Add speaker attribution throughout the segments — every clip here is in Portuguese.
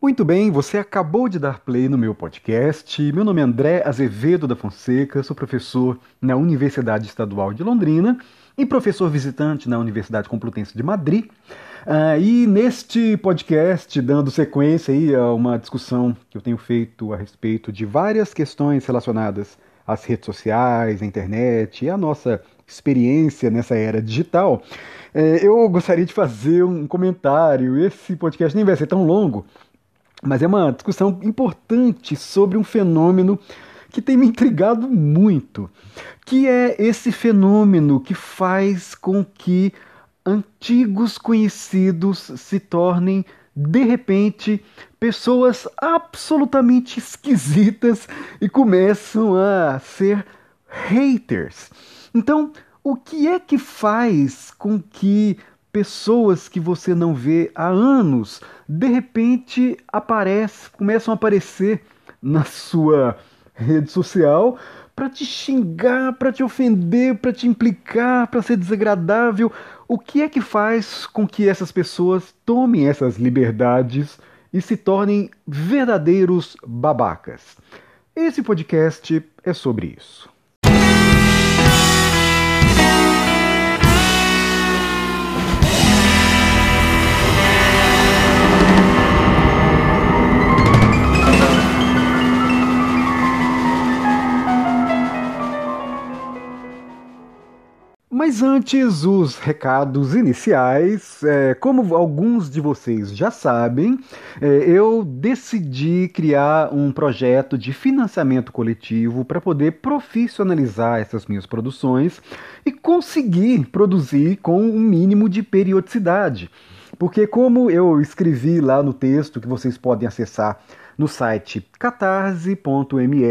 Speaker 1: Muito bem, você acabou de dar play no meu podcast. Meu nome é André Azevedo da Fonseca, sou professor na Universidade Estadual de Londrina e professor visitante na Universidade Complutense de Madrid. Uh, e neste podcast, dando sequência aí a uma discussão que eu tenho feito a respeito de várias questões relacionadas às redes sociais, à internet e à nossa experiência nessa era digital, eh, eu gostaria de fazer um comentário. Esse podcast nem vai ser tão longo, mas é uma discussão importante sobre um fenômeno que tem me intrigado muito, que é esse fenômeno que faz com que antigos conhecidos se tornem de repente pessoas absolutamente esquisitas e começam a ser haters. Então, o que é que faz com que pessoas que você não vê há anos, de repente aparecem, começam a aparecer na sua rede social para te xingar, para te ofender, para te implicar, para ser desagradável. O que é que faz com que essas pessoas tomem essas liberdades e se tornem verdadeiros babacas? Esse podcast é sobre isso. Mas antes, os recados iniciais. É, como alguns de vocês já sabem, é, eu decidi criar um projeto de financiamento coletivo para poder profissionalizar essas minhas produções e conseguir produzir com um mínimo de periodicidade. Porque, como eu escrevi lá no texto que vocês podem acessar no site catarse.me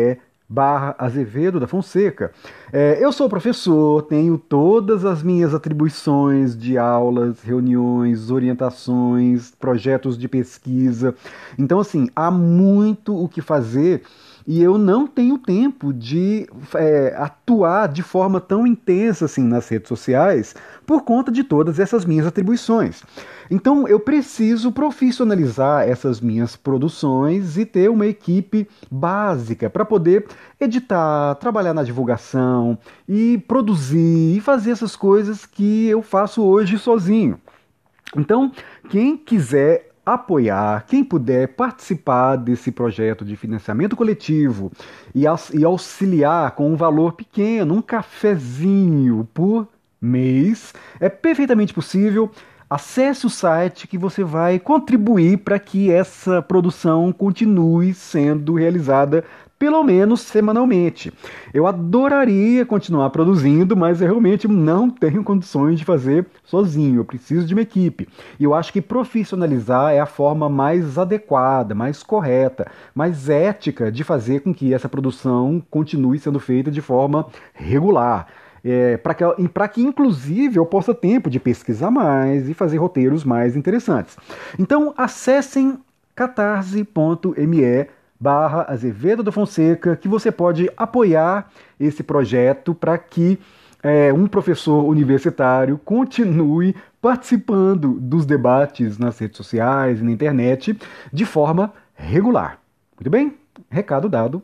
Speaker 1: barra Azevedo da Fonseca. É, eu sou professor, tenho todas as minhas atribuições de aulas, reuniões, orientações, projetos de pesquisa. Então, assim, há muito o que fazer e eu não tenho tempo de é, atuar de forma tão intensa assim nas redes sociais por conta de todas essas minhas atribuições. Então eu preciso profissionalizar essas minhas produções e ter uma equipe básica para poder editar, trabalhar na divulgação e produzir e fazer essas coisas que eu faço hoje sozinho. Então, quem quiser apoiar, quem puder participar desse projeto de financiamento coletivo e, auxiliar com um valor pequeno, um cafezinho por mês, é perfeitamente possível. Acesse o site que você vai contribuir para que essa produção continue sendo realizada pelo menos semanalmente. Eu adoraria continuar produzindo, mas eu realmente não tenho condições de fazer sozinho. Eu preciso de uma equipe. E eu acho que profissionalizar é a forma mais adequada, mais correta, mais ética de fazer com que essa produção continue sendo feita de forma regular. É, para que, que, inclusive, eu possa tempo de pesquisar mais e fazer roteiros mais interessantes. Então, acessem catarse.me barra Azevedo da Fonseca, que você pode apoiar esse projeto para que é, um professor universitário continue participando dos debates nas redes sociais e na internet de forma regular. Muito bem? Recado dado.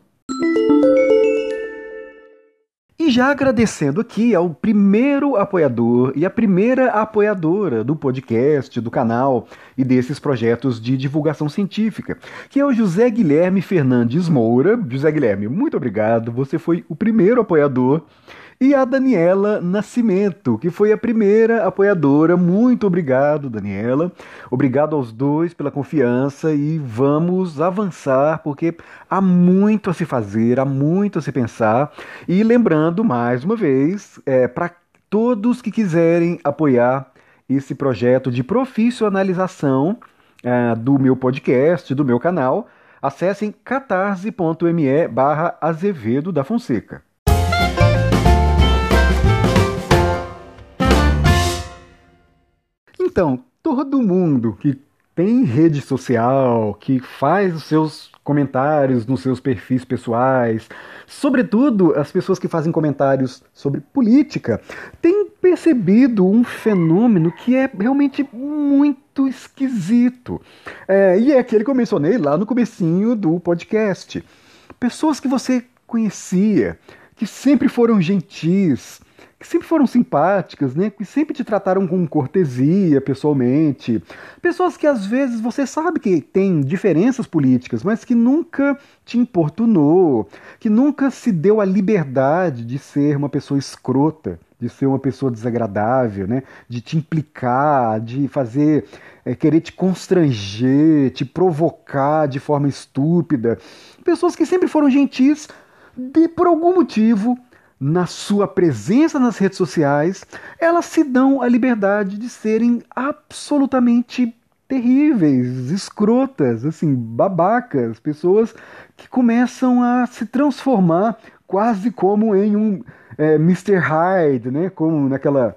Speaker 1: Já agradecendo aqui ao primeiro apoiador e a primeira apoiadora do podcast, do canal e desses projetos de divulgação científica, que é o José Guilherme Fernandes Moura. José Guilherme, muito obrigado, você foi o primeiro apoiador e a Daniela Nascimento, que foi a primeira apoiadora. Muito obrigado, Daniela. Obrigado aos dois pela confiança e vamos avançar, porque há muito a se fazer, há muito a se pensar. E lembrando, mais uma vez, é, para todos que quiserem apoiar esse projeto de profissionalização é, do meu podcast, do meu canal, acessem catarse.me barra Azevedo da Fonseca. Então, todo mundo que tem rede social, que faz os seus comentários nos seus perfis pessoais, sobretudo as pessoas que fazem comentários sobre política, têm percebido um fenômeno que é realmente muito esquisito. É, e é aquele que eu mencionei lá no comecinho do podcast. Pessoas que você conhecia, que sempre foram gentis, que sempre foram simpáticas, né? Que sempre te trataram com cortesia pessoalmente. Pessoas que às vezes você sabe que tem diferenças políticas, mas que nunca te importunou, que nunca se deu a liberdade de ser uma pessoa escrota, de ser uma pessoa desagradável, né? De te implicar, de fazer é, querer te constranger, te provocar de forma estúpida. Pessoas que sempre foram gentis, de por algum motivo na sua presença nas redes sociais, elas se dão a liberdade de serem absolutamente terríveis, escrotas, assim, babacas, pessoas que começam a se transformar quase como em um é, Mr. Hyde, né? Como naquela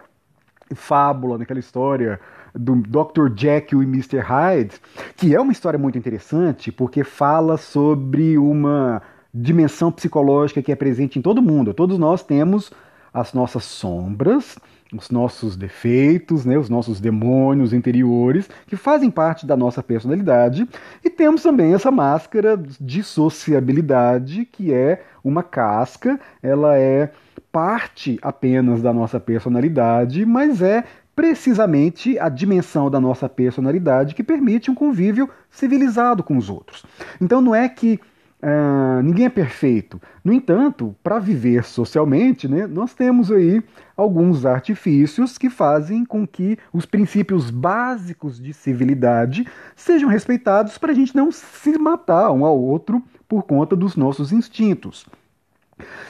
Speaker 1: fábula, naquela história do Dr. Jekyll e Mr. Hyde, que é uma história muito interessante porque fala sobre uma dimensão psicológica que é presente em todo mundo. Todos nós temos as nossas sombras, os nossos defeitos, né, os nossos demônios interiores, que fazem parte da nossa personalidade, e temos também essa máscara de sociabilidade, que é uma casca, ela é parte apenas da nossa personalidade, mas é precisamente a dimensão da nossa personalidade que permite um convívio civilizado com os outros. Então não é que Uh, ninguém é perfeito. No entanto, para viver socialmente, né, nós temos aí alguns artifícios que fazem com que os princípios básicos de civilidade sejam respeitados para a gente não se matar um ao outro por conta dos nossos instintos.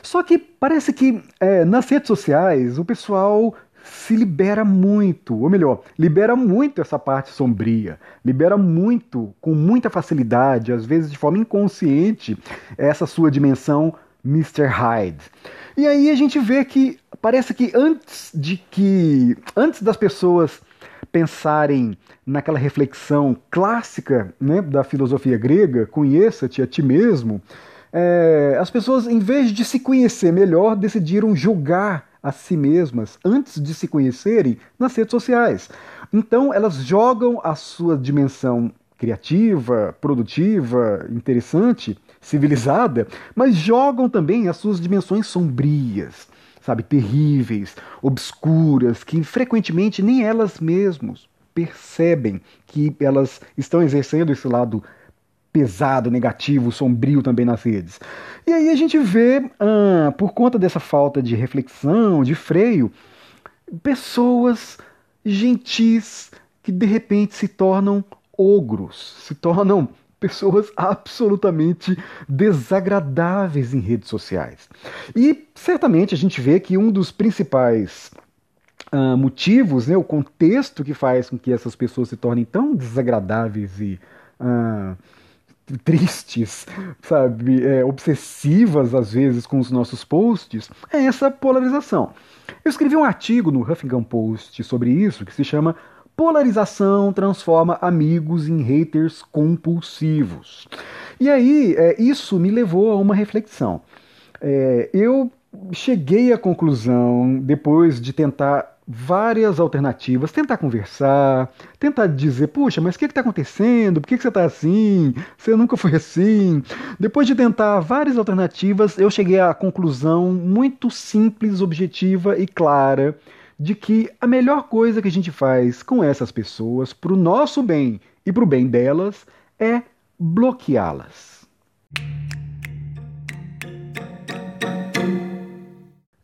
Speaker 1: Só que parece que é, nas redes sociais o pessoal se libera muito, ou melhor, libera muito essa parte sombria, libera muito, com muita facilidade, às vezes de forma inconsciente, essa sua dimensão Mr. Hyde. E aí a gente vê que parece que antes de que antes das pessoas pensarem naquela reflexão clássica né, da filosofia grega, conheça-te a ti mesmo, é, as pessoas, em vez de se conhecer melhor, decidiram julgar a si mesmas antes de se conhecerem nas redes sociais. Então, elas jogam a sua dimensão criativa, produtiva, interessante, civilizada, mas jogam também as suas dimensões sombrias, sabe, terríveis, obscuras, que frequentemente nem elas mesmas percebem que elas estão exercendo esse lado pesado, negativo, sombrio também nas redes. E aí a gente vê, ah, por conta dessa falta de reflexão, de freio, pessoas gentis que de repente se tornam ogros, se tornam pessoas absolutamente desagradáveis em redes sociais. E certamente a gente vê que um dos principais uh, motivos, né, o contexto que faz com que essas pessoas se tornem tão desagradáveis e uh, tristes, sabe, é, obsessivas às vezes com os nossos posts, é essa polarização. Eu escrevi um artigo no Huffington Post sobre isso que se chama Polarização transforma amigos em haters compulsivos. E aí, é, isso me levou a uma reflexão. É, eu cheguei à conclusão, depois de tentar várias alternativas, tentar conversar, tentar dizer, puxa, mas o que está acontecendo? Por que, que você está assim? Você nunca foi assim? Depois de tentar várias alternativas, eu cheguei à conclusão muito simples, objetiva e clara de que a melhor coisa que a gente faz com essas pessoas, para o nosso bem e para o bem delas, é bloqueá-las.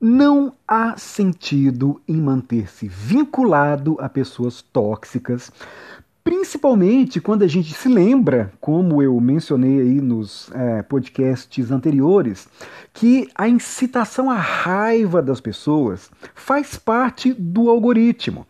Speaker 1: Não há sentido em manter-se vinculado a pessoas tóxicas, principalmente quando a gente se lembra, como eu mencionei aí nos é, podcasts anteriores, que a incitação à raiva das pessoas faz parte do algoritmo.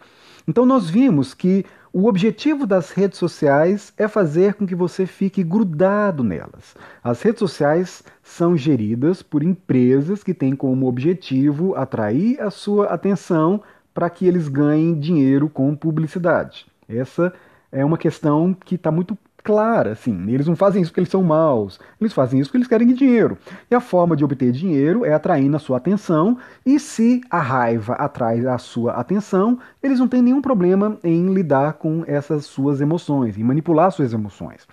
Speaker 1: Então nós vimos que o objetivo das redes sociais é fazer com que você fique grudado nelas. As redes sociais são geridas por empresas que têm como objetivo atrair a sua atenção para que eles ganhem dinheiro com publicidade. Essa É uma questão que está muito clara, assim. Eles não fazem isso porque eles são maus, eles fazem isso porque eles querem dinheiro. E a forma de obter dinheiro é atraindo a sua atenção, e se a raiva atrai a sua atenção, eles não têm nenhum problema em lidar com essas suas emoções, em manipular suas emoções.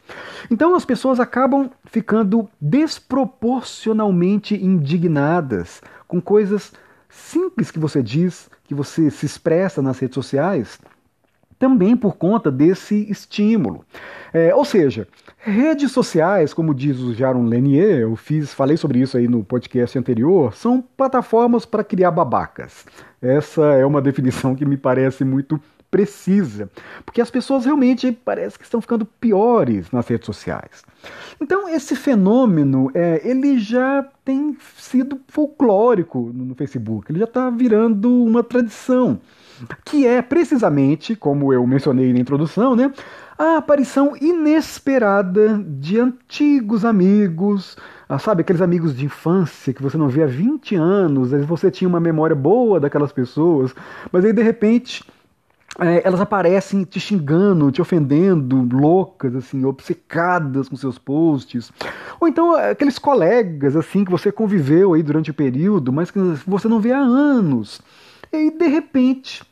Speaker 1: Então as pessoas acabam ficando desproporcionalmente indignadas com coisas simples que você diz, que você se expressa nas redes sociais também por conta desse estímulo. É, ou seja, redes sociais, como diz o Jaron Lanier, eu fiz, falei sobre isso aí no podcast anterior, são plataformas para criar babacas. Essa é uma definição que me parece muito precisa, porque as pessoas realmente parece que estão ficando piores nas redes sociais. Então esse fenômeno, é, ele já tem sido folclórico no Facebook, ele já está virando uma tradição que é precisamente, como eu mencionei na introdução, né, a aparição inesperada de antigos amigos, ah, sabe, aqueles amigos de infância que você não vê há 20 anos, vezes você tinha uma memória boa daquelas pessoas, mas aí de repente é, elas aparecem te xingando, te ofendendo, loucas, assim, obcecadas com seus posts. Ou então aqueles colegas, assim, que você conviveu aí durante o período, mas que você não vê há anos. E aí, de repente,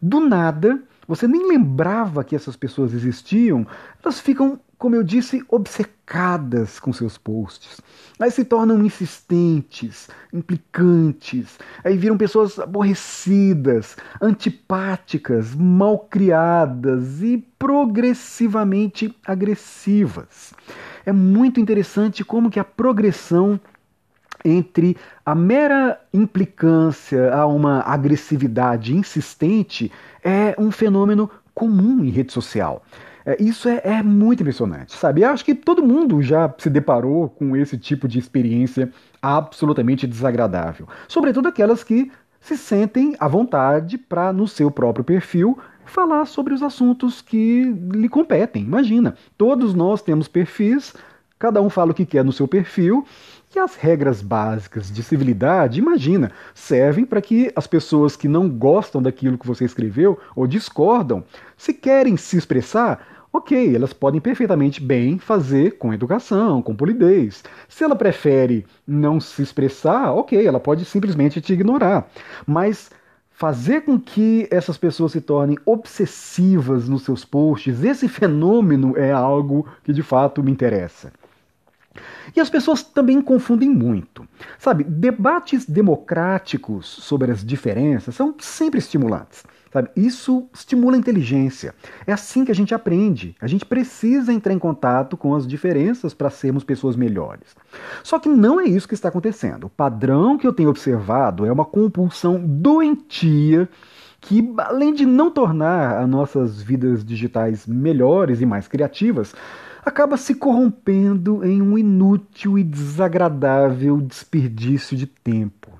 Speaker 1: do nada, você nem lembrava que essas pessoas existiam, elas ficam, como eu disse, obcecadas com seus posts. Aí se tornam insistentes, implicantes, aí viram pessoas aborrecidas, antipáticas, malcriadas e progressivamente agressivas. É muito interessante como que a progressão entre a mera implicância a uma agressividade insistente é um fenômeno comum em rede social. É, isso é, é, muito impressionante, sabe? Eu acho que todo mundo já se deparou com esse tipo de experiência absolutamente desagradável. Sobretudo aquelas que se sentem à vontade para, no seu próprio perfil, falar sobre os assuntos que lhe competem. Imagina, todos nós temos perfis, cada um fala o que quer no seu perfil, e as regras básicas de civilidade, imagina, servem para que as pessoas que não gostam daquilo que você escreveu ou discordam, se querem se expressar, ok, elas podem perfeitamente bem fazer com educação, com polidez. Se ela prefere não se expressar, ok, ela pode simplesmente te ignorar. Mas fazer com que essas pessoas se tornem obsessivas nos seus posts, esse fenômeno é algo que de fato me interessa. E as pessoas também confundem muito. Sabe, debates democráticos sobre as diferenças são sempre estimulantes. Sabe? Isso estimula a inteligência. É assim que a gente aprende. A gente precisa entrar em contato com as diferenças para sermos pessoas melhores. Só que não é isso que está acontecendo. O padrão que eu tenho observado é uma compulsão doentia que, além de não tornar as nossas vidas digitais melhores e mais criativas, acaba se corrompendo em um inútil e desagradável desperdício de tempo.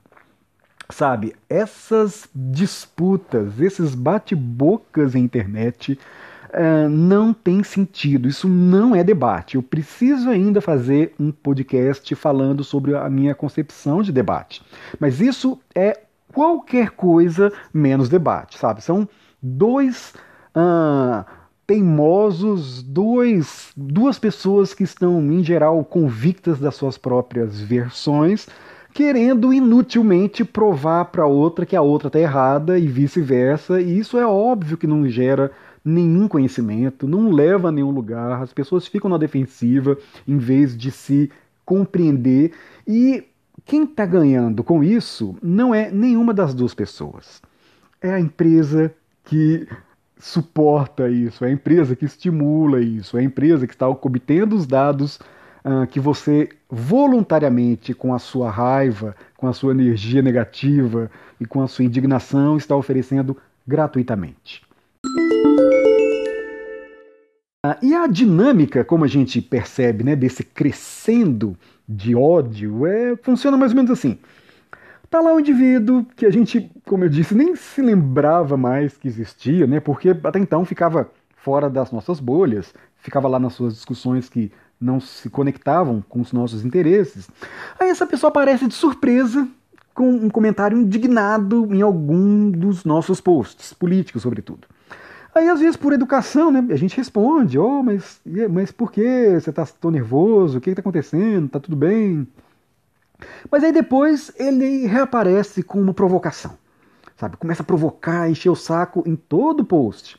Speaker 1: Sabe, essas disputas, esses bate-bocas em internet uh, não tem sentido. Isso não é debate. Eu preciso ainda fazer um podcast falando sobre a minha concepção de debate. Mas isso é qualquer coisa menos debate, sabe? São dois. Uh, teimosos, dois, duas pessoas que estão, em geral, convictas das suas próprias versões, querendo inutilmente provar para outra que a outra está errada e vice-versa, e isso é óbvio que não gera nenhum conhecimento, não leva a nenhum lugar, as pessoas ficam na defensiva em vez de se compreender, e quem está ganhando com isso não é nenhuma das duas pessoas. É a empresa que suporta isso, é a empresa que estimula isso, é a empresa que está obtendo os dados uh, que você voluntariamente, com a sua raiva, com a sua energia negativa e com a sua indignação, está oferecendo gratuitamente. Uh, e a dinâmica, como a gente percebe, né, desse crescendo de ódio, é, funciona mais ou menos assim. Tá lá um indivíduo que a gente, como eu disse, nem se lembrava mais que existia, né? Porque até então ficava fora das nossas bolhas, ficava lá nas suas discussões que não se conectavam com os nossos interesses. Aí essa pessoa aparece de surpresa com um comentário indignado em algum dos nossos posts, políticos sobretudo. Aí, às vezes, por educação, né, a gente responde, oh, mas, mas por que você está tão nervoso? O que está acontecendo? Tá tudo bem? Mas aí depois ele reaparece com uma provocação, sabe? Começa a provocar, encher o saco em todo post.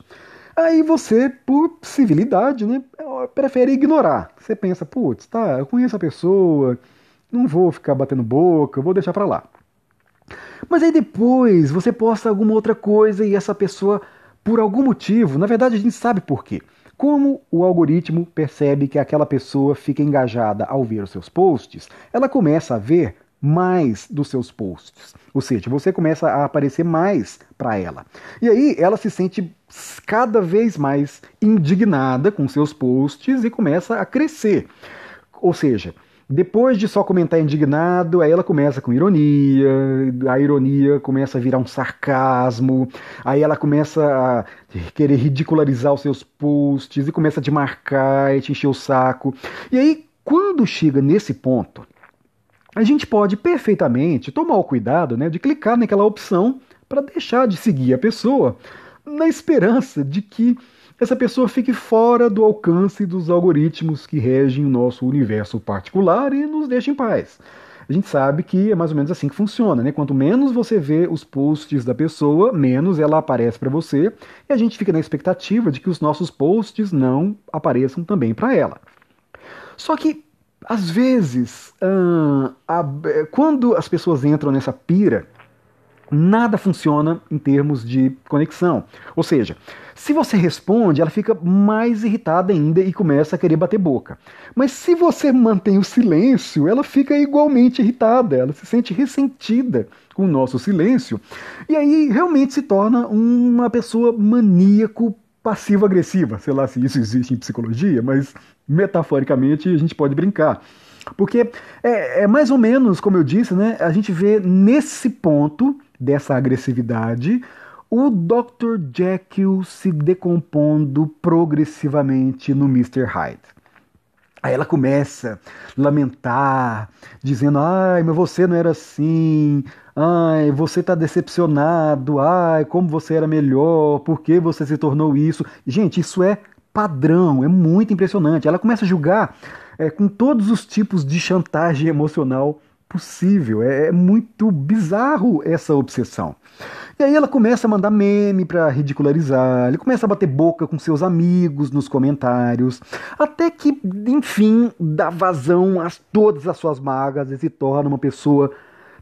Speaker 1: Aí você, por civilidade, né, prefere ignorar. Você pensa, putz, tá, eu conheço a pessoa, não vou ficar batendo boca, vou deixar pra lá. Mas aí depois você posta alguma outra coisa e essa pessoa por algum motivo, na verdade a gente sabe por quê. Como o algoritmo percebe que aquela pessoa fica engajada ao ver os seus posts, ela começa a ver mais dos seus posts. Ou seja, você começa a aparecer mais para ela. E aí ela se sente cada vez mais indignada com seus posts e começa a crescer. Ou seja, depois de só comentar indignado, aí ela começa com ironia, a ironia começa a virar um sarcasmo, aí ela começa a querer ridicularizar os seus posts e começa a te marcar e te encher o saco. E aí, quando chega nesse ponto, a gente pode perfeitamente tomar o cuidado né, de clicar naquela opção para deixar de seguir a pessoa, na esperança de que essa pessoa fique fora do alcance dos algoritmos que regem o nosso universo particular e nos deixe em paz. A gente sabe que é mais ou menos assim que funciona, né? Quanto menos você vê os posts da pessoa, menos ela aparece para você, e a gente fica na expectativa de que os nossos posts não apareçam também para ela. Só que às vezes, uh, a, quando as pessoas entram nessa pira nada funciona em termos de conexão. Ou seja, se você responde, ela fica mais irritada ainda e começa a querer bater boca. Mas se você mantém o silêncio, ela fica igualmente irritada, ela se sente ressentida com o nosso silêncio e aí realmente se torna uma pessoa maníaco passivo-agressiva. Sei lá se isso existe em psicologia, mas metaforicamente a gente pode brincar. Porque é, é, mais ou menos, como eu disse, né? A gente vê nesse ponto dessa agressividade o Dr. Jekyll se decompondo progressivamente no Mr. Hyde. Aí ela começa a lamentar, dizendo: ai, mas você não era assim, ai, você está decepcionado, ai, como você era melhor, por que você se tornou isso? Gente, isso é padrão, é muito impressionante. Ela começa a julgar é, com todos os tipos de chantagem emocional possível. É, é muito bizarro essa obsessão. E aí ela começa a mandar meme para ridicularizar, ele começa a bater boca com seus amigos nos comentários, até que, enfim, dá vazão a todas as suas mágoas e se torna uma pessoa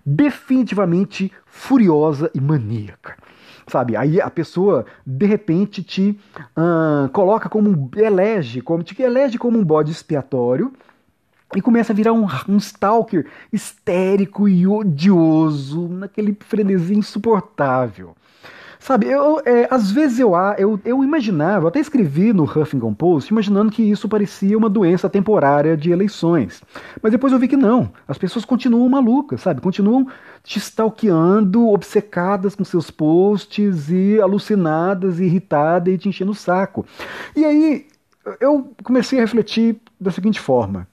Speaker 1: definitivamente furiosa e maníaca sabe? Aí a pessoa de repente te uh, coloca como um elege, como te elege como um bode expiatório e começa a virar um, um stalker histérico e odioso, naquele frenesi insuportável. Sabe, eu, é, às vezes eu, eu, eu imaginava, eu até escrevi no Huffington Post, imaginando que isso parecia uma doença temporária de eleições. Mas depois eu vi que não. As pessoas continuam malucas, sabe? Continuam te stalkeando, obcecadas com seus posts e alucinadas, irritadas e te enchendo o saco. E aí eu comecei a refletir da seguinte forma.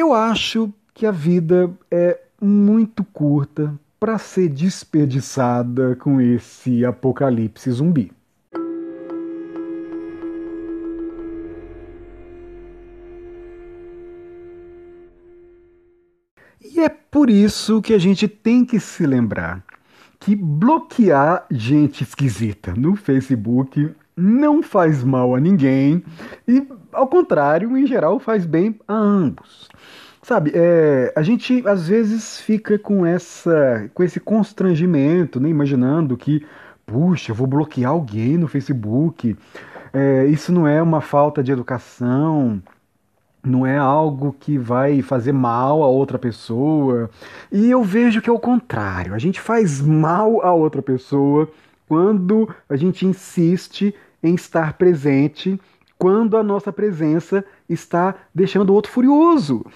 Speaker 1: Eu acho que a vida é muito curta para ser desperdiçada com esse apocalipse zumbi. E é por isso que a gente tem que se lembrar que bloquear gente esquisita no Facebook não faz mal a ninguém e, ao contrário, em geral, faz bem a ambos. Sabe, é, a gente às vezes fica com essa, com esse constrangimento, né, imaginando que, puxa, eu vou bloquear alguém no Facebook. É, isso não é uma falta de educação, não é algo que vai fazer mal a outra pessoa. E eu vejo que é o contrário. A gente faz mal a outra pessoa quando a gente insiste em estar presente quando a nossa presença está deixando o outro furioso,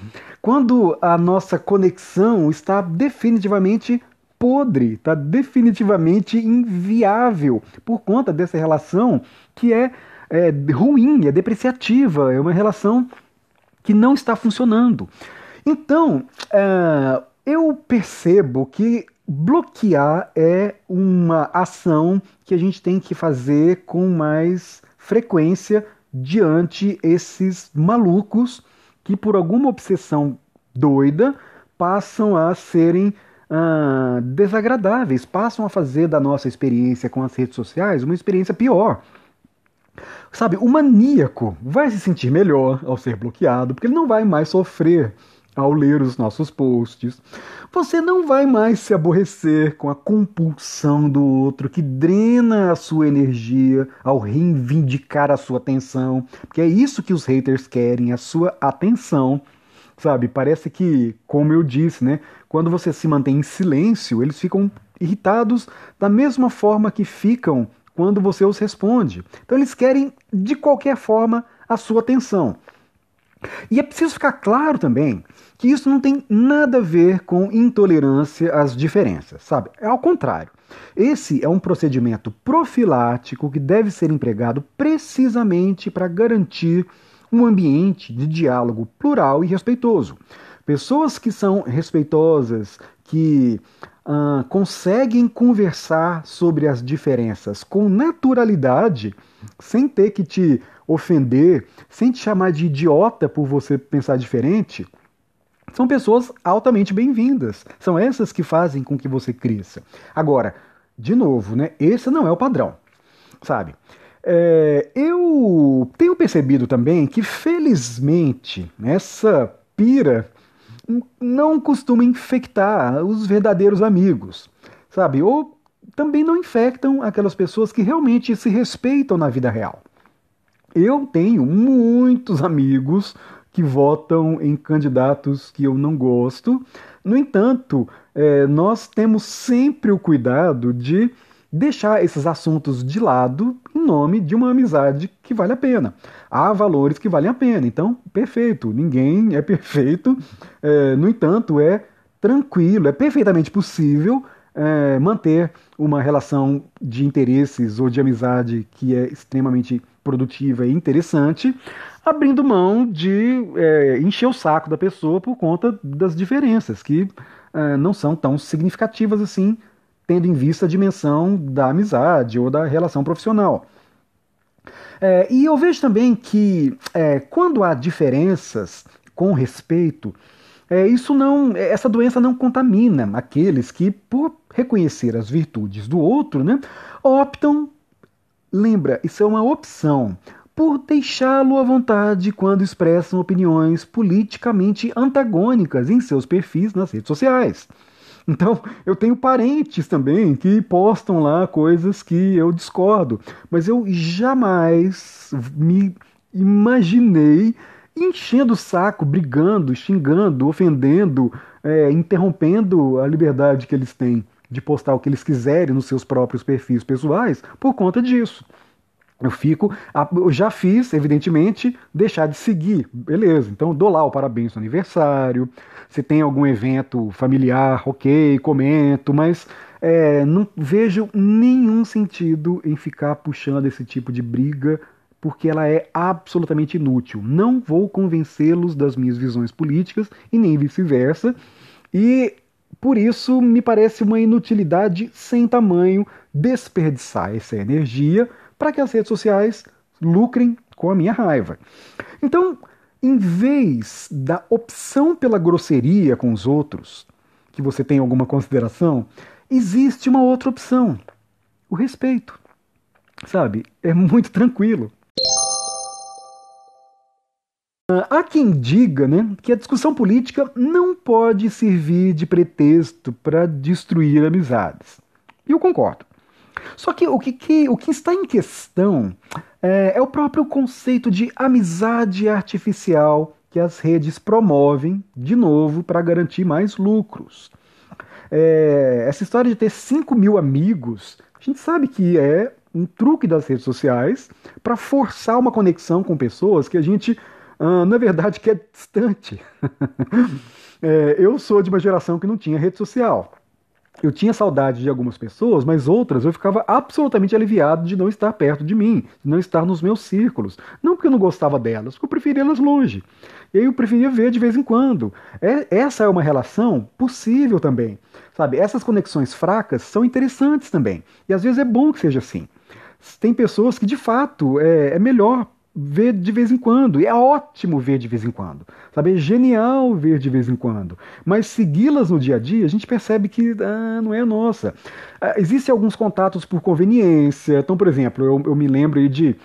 Speaker 1: quando a nossa conexão está definitivamente podre, está definitivamente inviável por conta dessa relação que é, é ruim, é depreciativa, é uma relação que não está funcionando. Então, uh, eu percebo que bloquear é uma ação que a gente tem que fazer com mais frequência diante esses malucos que por alguma obsessão doida passam a serem ah, desagradáveis, passam a fazer da nossa experiência com as redes sociais uma experiência pior. Sabe, o maníaco vai se sentir melhor ao ser bloqueado, porque ele não vai mais sofrer ao ler os nossos posts. Você não vai mais se aborrecer com a compulsão do outro que drena a sua energia ao reivindicar a sua atenção, porque é isso que os haters querem, a sua atenção. Sabe, parece que, como eu disse, né, quando você se mantém em silêncio, eles ficam irritados da mesma forma que ficam quando você os responde. Então eles querem, de qualquer forma, a sua atenção. E é preciso ficar claro também que isso não tem nada a ver com intolerância às diferenças, sabe? É ao contrário. Esse é um procedimento profilático que deve ser empregado precisamente para garantir um ambiente de diálogo plural e respeitoso. Pessoas que são respeitosas, que uh, conseguem conversar sobre as diferenças com naturalidade, sem ter que te ofender, sem te chamar de idiota por você pensar diferente, são pessoas altamente bem-vindas. São essas que fazem com que você cresça. Agora, de novo, né? Esse não é o padrão, sabe? É, eu tenho percebido também que, felizmente, essa pira não costuma infectar os verdadeiros amigos, sabe? Ou também não infectam aquelas pessoas que realmente se respeitam na vida real. Eu tenho muitos amigos que votam em candidatos que eu não gosto. No entanto, é, nós temos sempre o cuidado de deixar esses assuntos de lado em nome de uma amizade que vale a pena. Há valores que valem a pena, então, perfeito, ninguém é perfeito, é, no entanto, é tranquilo, é perfeitamente possível é, manter uma relação de interesses ou de amizade que é extremamente produtiva e interessante, abrindo mão de é, encher o saco da pessoa por conta das diferenças, que é, não são tão significativas assim tendo em vista a dimensão da amizade ou da relação profissional. É, e eu vejo também que é, quando há diferenças com respeito, é, isso não, essa doença não contamina aqueles que, por reconhecer as virtudes do outro, né, optam, lembra, isso é uma opção, por deixá-lo à vontade quando expressam opiniões politicamente antagônicas em seus perfis nas redes sociais. Então, eu tenho parentes também que postam lá coisas que eu discordo, mas eu jamais me imaginei enchendo o saco, brigando, xingando, ofendendo, é, interrompendo a liberdade que eles têm de postar o que eles quiserem nos seus próprios perfis pessoais por conta disso. Eu fico, eu já fiz, evidentemente, deixar de seguir, beleza. Então dou lá o parabéns no aniversário. Se tem algum evento familiar, ok, comento, mas é, não vejo nenhum sentido em ficar puxando esse tipo de briga, porque ela é absolutamente inútil. Não vou convencê-los das minhas visões políticas e nem vice-versa. E por isso me parece uma inutilidade sem tamanho desperdiçar essa energia para que as redes sociais lucrem com a minha raiva. Então, em vez da opção pela grosseria com os outros, que você tem alguma consideração, existe uma outra opção: o respeito. Sabe? É muito tranquilo. Há quem diga né, que a discussão política não pode servir de pretexto para destruir amizades. E eu concordo. Só que o que, que, o que está em questão é, é o próprio conceito de amizade artificial que as redes promovem, de novo, para garantir mais lucros. É, essa história de ter 5 mil amigos, a gente sabe que é um truque das redes sociais para forçar uma conexão com pessoas que a gente, ah, na verdade, quer distante. é, eu sou de uma geração que não tinha rede social eu tinha saudade de algumas pessoas, mas outras eu ficava absolutamente aliviado de não estar perto de mim, de não estar nos meus círculos. Não porque eu não gostava delas, porque eu preferia elas longe. E aí eu preferia ver de vez em quando. É, essa é uma relação possível também. Sabe, essas conexões fracas são interessantes também. E às vezes é bom que seja assim. Tem pessoas que de fato é, é melhor ver de vez em quando. E é ótimo ver de vez em quando. Sabe? É genial ver de vez em quando. Mas segui-las no dia a dia, a gente percebe que ah, não é nossa. Ah, Existem alguns contatos por conveniência. Então, por exemplo, eu, eu me lembro de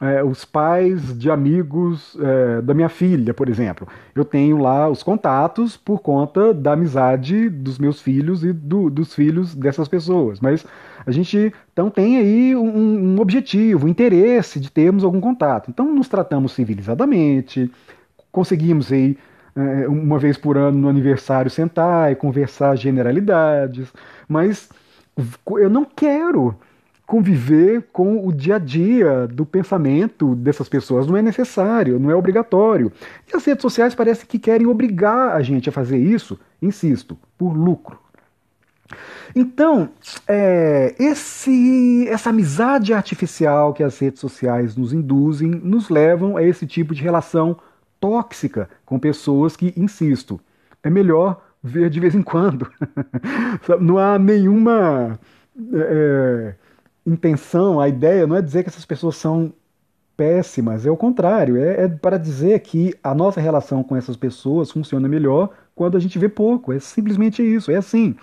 Speaker 1: é, os pais de amigos é, da minha filha, por exemplo. Eu tenho lá os contatos por conta da amizade dos meus filhos e do, dos filhos dessas pessoas. Mas a gente então tem aí um, um objetivo, um interesse de termos algum contato. Então nos tratamos civilizadamente, conseguimos aí é, uma vez por ano no aniversário sentar e conversar generalidades, mas eu não quero conviver com o dia a dia do pensamento dessas pessoas. Não é necessário, não é obrigatório. E as redes sociais parecem que querem obrigar a gente a fazer isso, insisto, por lucro. Então, é, esse, essa amizade artificial que as redes sociais nos induzem nos levam a esse tipo de relação tóxica com pessoas que, insisto, é melhor ver de vez em quando. Não há nenhuma. É, intenção, a ideia não é dizer que essas pessoas são péssimas, é o contrário, é, é, para dizer que a nossa relação com essas pessoas funciona melhor quando a gente vê pouco, é simplesmente isso, é assim.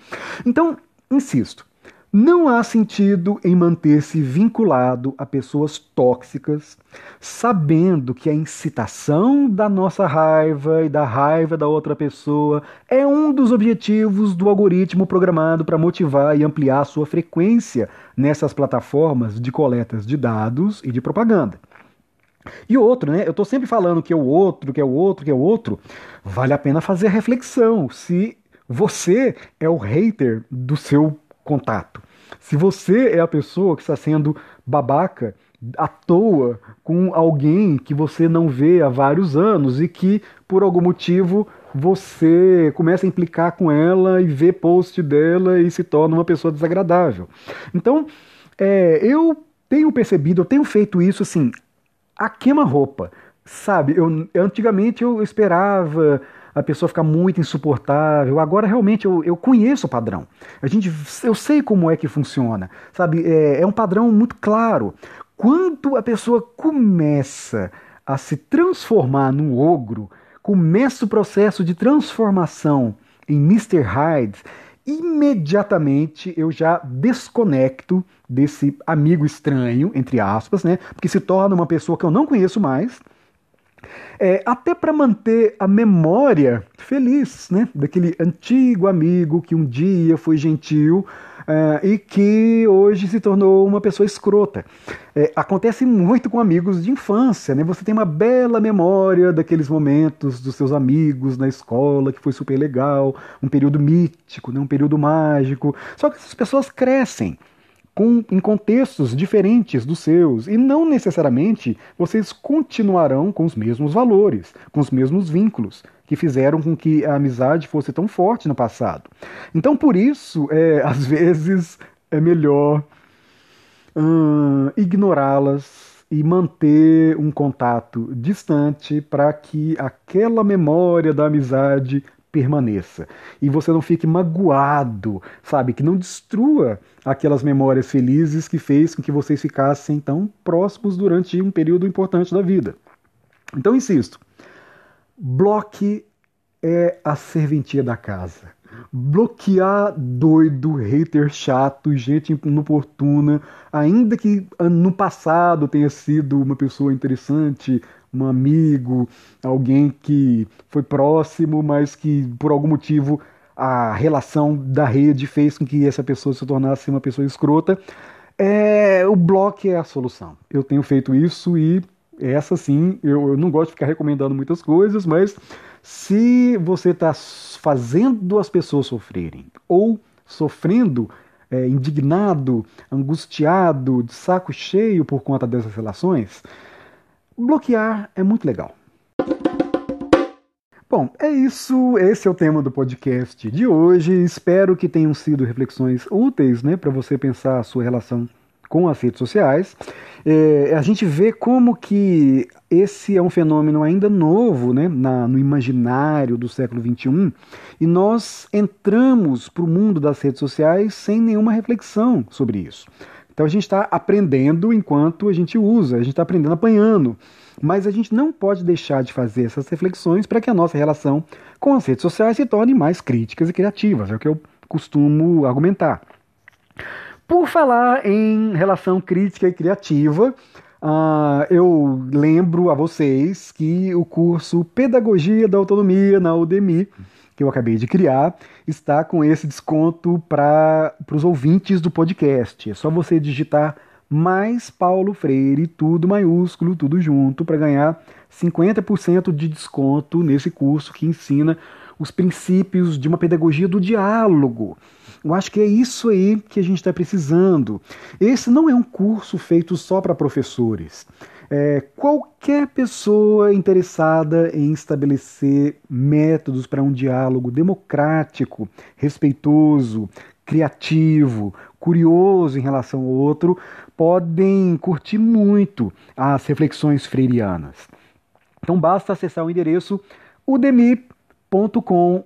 Speaker 1: Então, insisto, não há sentido em manter-se vinculado a pessoas tóxicas, sabendo que a incitação da nossa raiva e da raiva da outra pessoa é um dos objetivos do algoritmo programado para motivar e ampliar sua frequência nessas plataformas de coletas de dados e de propaganda. E outro, né? Eu estou sempre falando que é o outro, que é o outro, que é o outro. Vale a pena fazer a reflexão se você é o hater do seu contato. Se você é a pessoa que está sendo babaca à toa com alguém que você não vê há vários anos e que, por algum motivo, você começa a implicar com ela e vê post dela e se torna uma pessoa desagradável. Então, é, eu tenho percebido, eu tenho feito isso assim, a queima-roupa. Sabe, eu, antigamente eu esperava a pessoa fica muito insuportável. Agora realmente eu, eu conheço o padrão. A gente, eu sei como é que funciona, sabe? É, é um padrão muito claro. Quando a pessoa começa a se transformar num ogro, começa o processo de transformação em Mr. Hyde, imediatamente eu já desconecto desse amigo estranho, entre aspas, né? Porque se torna uma pessoa que eu não conheço mais é, até para manter a memória feliz né, daquele antigo amigo que um dia foi gentil é, e que hoje se tornou uma pessoa escrota. É, acontece muito com amigos de infância, né? Você tem uma bela memória daqueles momentos dos seus amigos na escola, que foi super legal, um período mítico, né? um período mágico. Só que essas pessoas crescem com, em contextos diferentes dos seus, e não necessariamente vocês continuarão com os mesmos valores, com os mesmos vínculos que fizeram com que a amizade fosse tão forte no passado. Então, por isso, é, às vezes é melhor hum, ignorá-las e manter um contato distante para que aquela memória da amizade permaneça. E você não fique magoado, sabe? Que não destrua aquelas memórias felizes que fez com que vocês ficassem tão próximos durante um período importante da vida. Então, insisto, bloque é a serventia da casa. Bloquear doido, hater chato, gente inoportuna, ainda que no passado tenha sido uma pessoa interessante, um amigo, alguém que foi próximo, mas que por algum motivo a relação da rede fez com que essa pessoa se tornasse uma pessoa escrota. É, o bloco é a solução. Eu tenho feito isso e essa sim, eu, eu não gosto de ficar recomendando muitas coisas, mas se você está fazendo as pessoas sofrerem ou sofrendo é, indignado, angustiado, de saco cheio por conta dessas relações, Bloquear é muito legal. Bom, é isso. Esse é o tema do podcast de hoje. Espero que tenham sido reflexões úteis, né, para você pensar a sua relação com as redes sociais, é, a gente vê como que esse é um fenômeno ainda novo né, na, no imaginário do século XXI e nós entramos para o mundo das redes sociais sem nenhuma reflexão sobre isso. Então a gente está aprendendo enquanto a gente usa, a gente está aprendendo apanhando. Mas a gente não pode deixar de fazer essas reflexões para que a nossa relação com as redes sociais se torne mais críticas e criativas, é o que eu costumo argumentar. Por falar em relação crítica e criativa, uh, eu lembro a vocês que o curso Pedagogia da Autonomia na Udemy, que eu acabei de criar, está com esse desconto para os ouvintes do podcast. É só você digitar mais Paulo Freire, tudo maiúsculo, tudo junto, para ganhar 50% de desconto nesse curso que ensina os princípios de uma pedagogia do diálogo. Eu acho que é isso aí que a gente está precisando. Esse não é um curso feito só para professores. É, qualquer pessoa interessada em estabelecer métodos para um diálogo democrático, respeitoso, criativo, curioso em relação ao outro, podem curtir muito as reflexões freirianas. Então basta acessar o endereço udemy.com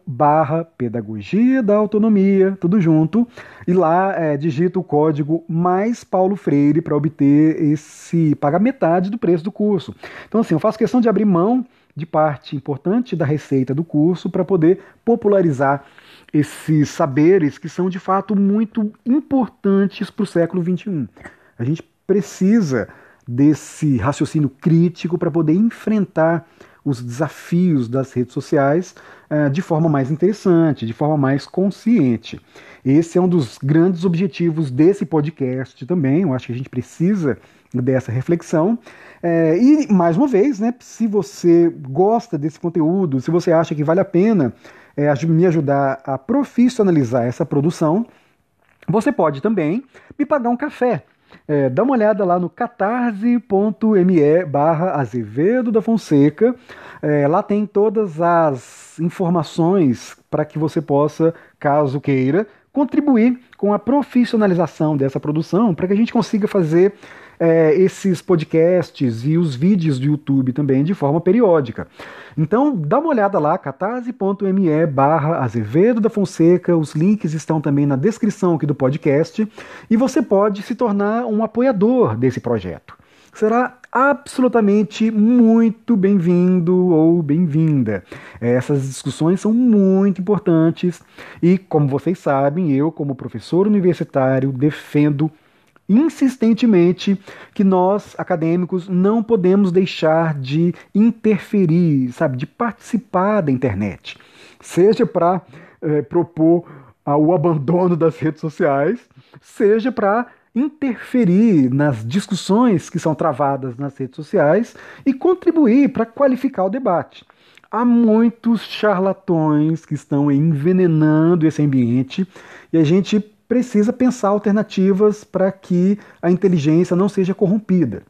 Speaker 1: barra pedagogia da autonomia, tudo junto, e lá é, digita o código mais Paulo Freire para obter esse, pagar metade do preço do curso. Então assim, eu faço questão de abrir mão de parte importante da receita do curso para poder popularizar esses saberes que são de fato muito importantes para o século XXI. A gente precisa desse raciocínio crítico para poder enfrentar os desafios das redes sociais uh, de forma mais interessante, de forma mais consciente. Esse é um dos grandes objetivos desse podcast também. Eu acho que a gente precisa dessa reflexão. É, e, mais uma vez, né, se você gosta desse conteúdo, se você acha que vale a pena é, me ajudar a profissionalizar essa produção, você pode também me pagar um café. É, dá uma olhada lá no catarse.me barra Azevedo da Fonseca. É, lá tem todas as informações para que você possa, caso queira, contribuir com a profissionalização dessa produção, para que a gente consiga fazer é, esses podcasts e os vídeos do YouTube também de forma periódica. Então, dá uma olhada lá, catarse.me barra Azevedo da Fonseca, os links estão também na descrição aqui do podcast, e você pode se tornar um apoiador desse projeto. Será absolutamente muito bem-vindo ou bem-vinda. Essas discussões são muito importantes e, como vocês sabem, eu, como professor universitário, defendo insistentemente que nós, acadêmicos, não podemos deixar de interferir, sabe, de participar da internet. Seja para é, propor ah, o abandono das redes sociais, seja para interferir nas discussões que são travadas nas redes sociais e contribuir para qualificar o debate. Há muitos charlatões que estão envenenando esse ambiente e a gente precisa pensar alternativas para que a inteligência não seja corrompida.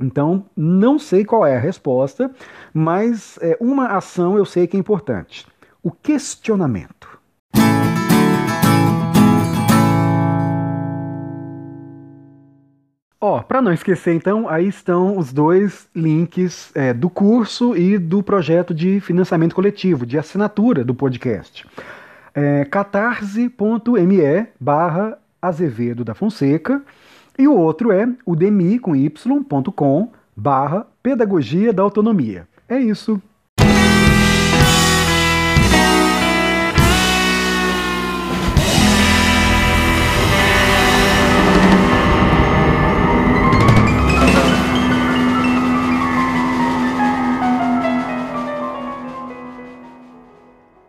Speaker 1: Então, não sei qual é a resposta, mas é, uma ação eu sei que é importante: o questionamento. Ó, oh, para não esquecer, então, aí estão os dois links é, do curso e do projeto de financiamento coletivo, de assinatura do podcast é catarse.me barra Azevedo da Fonseca e o outro é udemy com y.com barra Pedagogia da Autonomia. É isso.